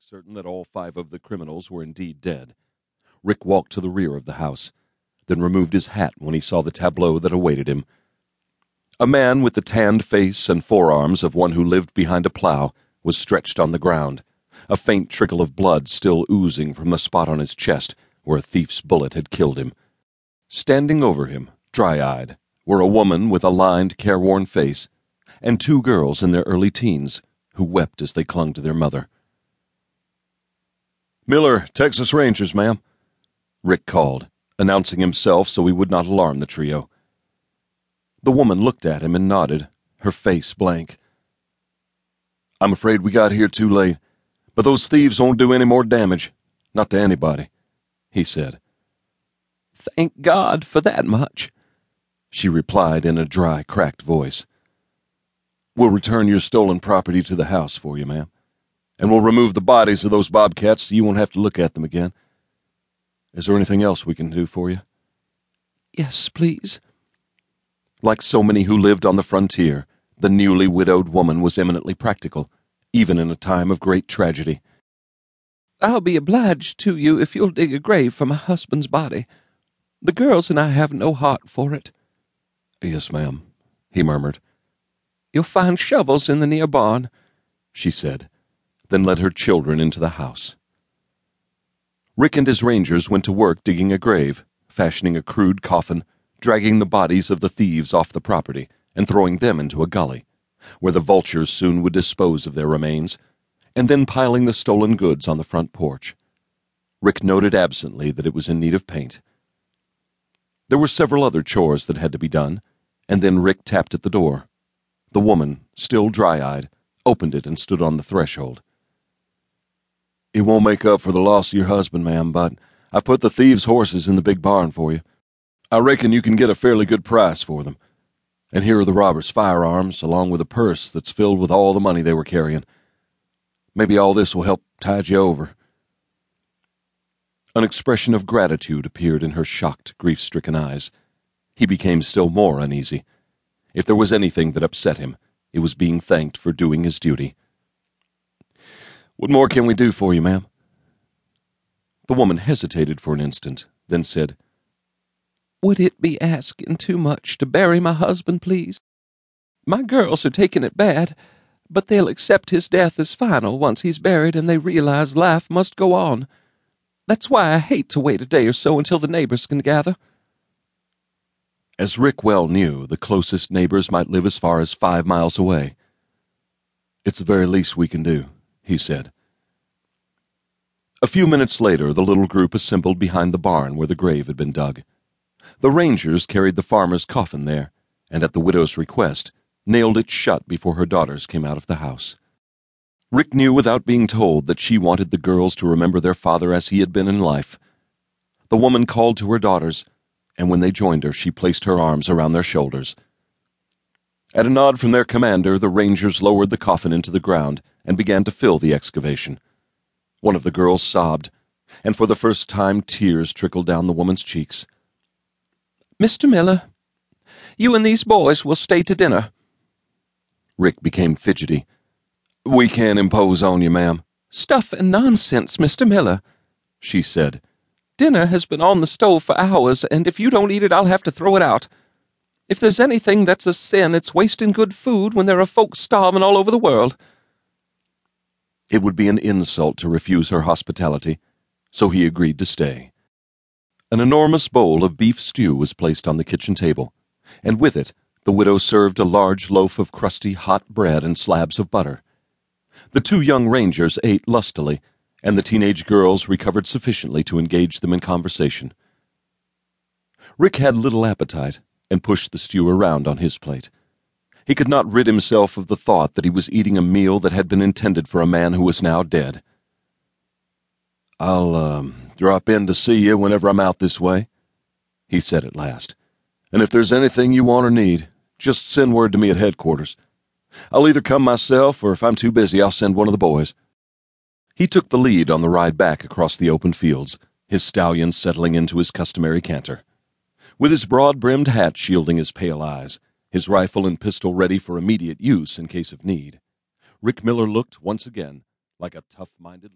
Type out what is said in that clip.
make certain that all five of the criminals were indeed dead, Rick walked to the rear of the house, then removed his hat when he saw the tableau that awaited him. A man with the tanned face and forearms of one who lived behind a plow was stretched on the ground, a faint trickle of blood still oozing from the spot on his chest where a thief's bullet had killed him. Standing over him, dry eyed, were a woman with a lined, careworn face and two girls in their early teens who wept as they clung to their mother. Miller, Texas Rangers, ma'am, Rick called, announcing himself so he would not alarm the trio. The woman looked at him and nodded, her face blank. I'm afraid we got here too late, but those thieves won't do any more damage. Not to anybody, he said. Thank God for that much, she replied in a dry, cracked voice. We'll return your stolen property to the house for you, ma'am, and we'll remove the bodies of those bobcats so you won't have to look at them again. Is there anything else we can do for you? Yes, please. Like so many who lived on the frontier, the newly widowed woman was eminently practical, even in a time of great tragedy. I'll be obliged to you if you'll dig a grave for my husband's body. The girls and I have no heart for it. Yes, ma'am, he murmured. You'll find shovels in the near barn, she said, then led her children into the house. Rick and his rangers went to work digging a grave, fashioning a crude coffin, dragging the bodies of the thieves off the property, and throwing them into a gully, where the vultures soon would dispose of their remains, and then piling the stolen goods on the front porch. Rick noted absently that it was in need of paint. There were several other chores that had to be done, and then Rick tapped at the door. The woman, still dry eyed, opened it and stood on the threshold. It won't make up for the loss of your husband, ma'am, but I put the thieves' horses in the big barn for you. I reckon you can get a fairly good price for them. And here are the robbers' firearms, along with a purse that's filled with all the money they were carrying. Maybe all this will help tide you over. An expression of gratitude appeared in her shocked, grief stricken eyes. He became still more uneasy. If there was anything that upset him, it was being thanked for doing his duty. What more can we do for you, ma'am? The woman hesitated for an instant, then said, Would it be asking too much to bury my husband, please? My girls are taking it bad, but they'll accept his death as final once he's buried and they realize life must go on. That's why I hate to wait a day or so until the neighbors can gather. As Rick well knew, the closest neighbors might live as far as five miles away. It's the very least we can do he said. A few minutes later, the little group assembled behind the barn where the grave had been dug. The rangers carried the farmer's coffin there, and at the widow's request, nailed it shut before her daughters came out of the house. Rick knew without being told that she wanted the girls to remember their father as he had been in life. The woman called to her daughters, and when they joined her, she placed her arms around their shoulders. At a nod from their commander, the rangers lowered the coffin into the ground and began to fill the excavation. One of the girls sobbed, and for the first time tears trickled down the woman's cheeks. Mr. Miller, you and these boys will stay to dinner. Rick became fidgety. We can't impose on you, ma'am. Stuff and nonsense, Mr. Miller, she said. Dinner has been on the stove for hours, and if you don't eat it, I'll have to throw it out. If there's anything that's a sin, it's wasting good food when there are folks starving all over the world. It would be an insult to refuse her hospitality, so he agreed to stay. An enormous bowl of beef stew was placed on the kitchen table, and with it the widow served a large loaf of crusty hot bread and slabs of butter. The two young rangers ate lustily, and the teenage girls recovered sufficiently to engage them in conversation. Rick had little appetite and pushed the stew around on his plate. He could not rid himself of the thought that he was eating a meal that had been intended for a man who was now dead. I'll, um, drop in to see you whenever I'm out this way, he said at last. And if there's anything you want or need, just send word to me at headquarters. I'll either come myself, or if I'm too busy, I'll send one of the boys. He took the lead on the ride back across the open fields, his stallion settling into his customary canter. With his broad brimmed hat shielding his pale eyes, his rifle and pistol ready for immediate use in case of need, Rick Miller looked once again like a tough minded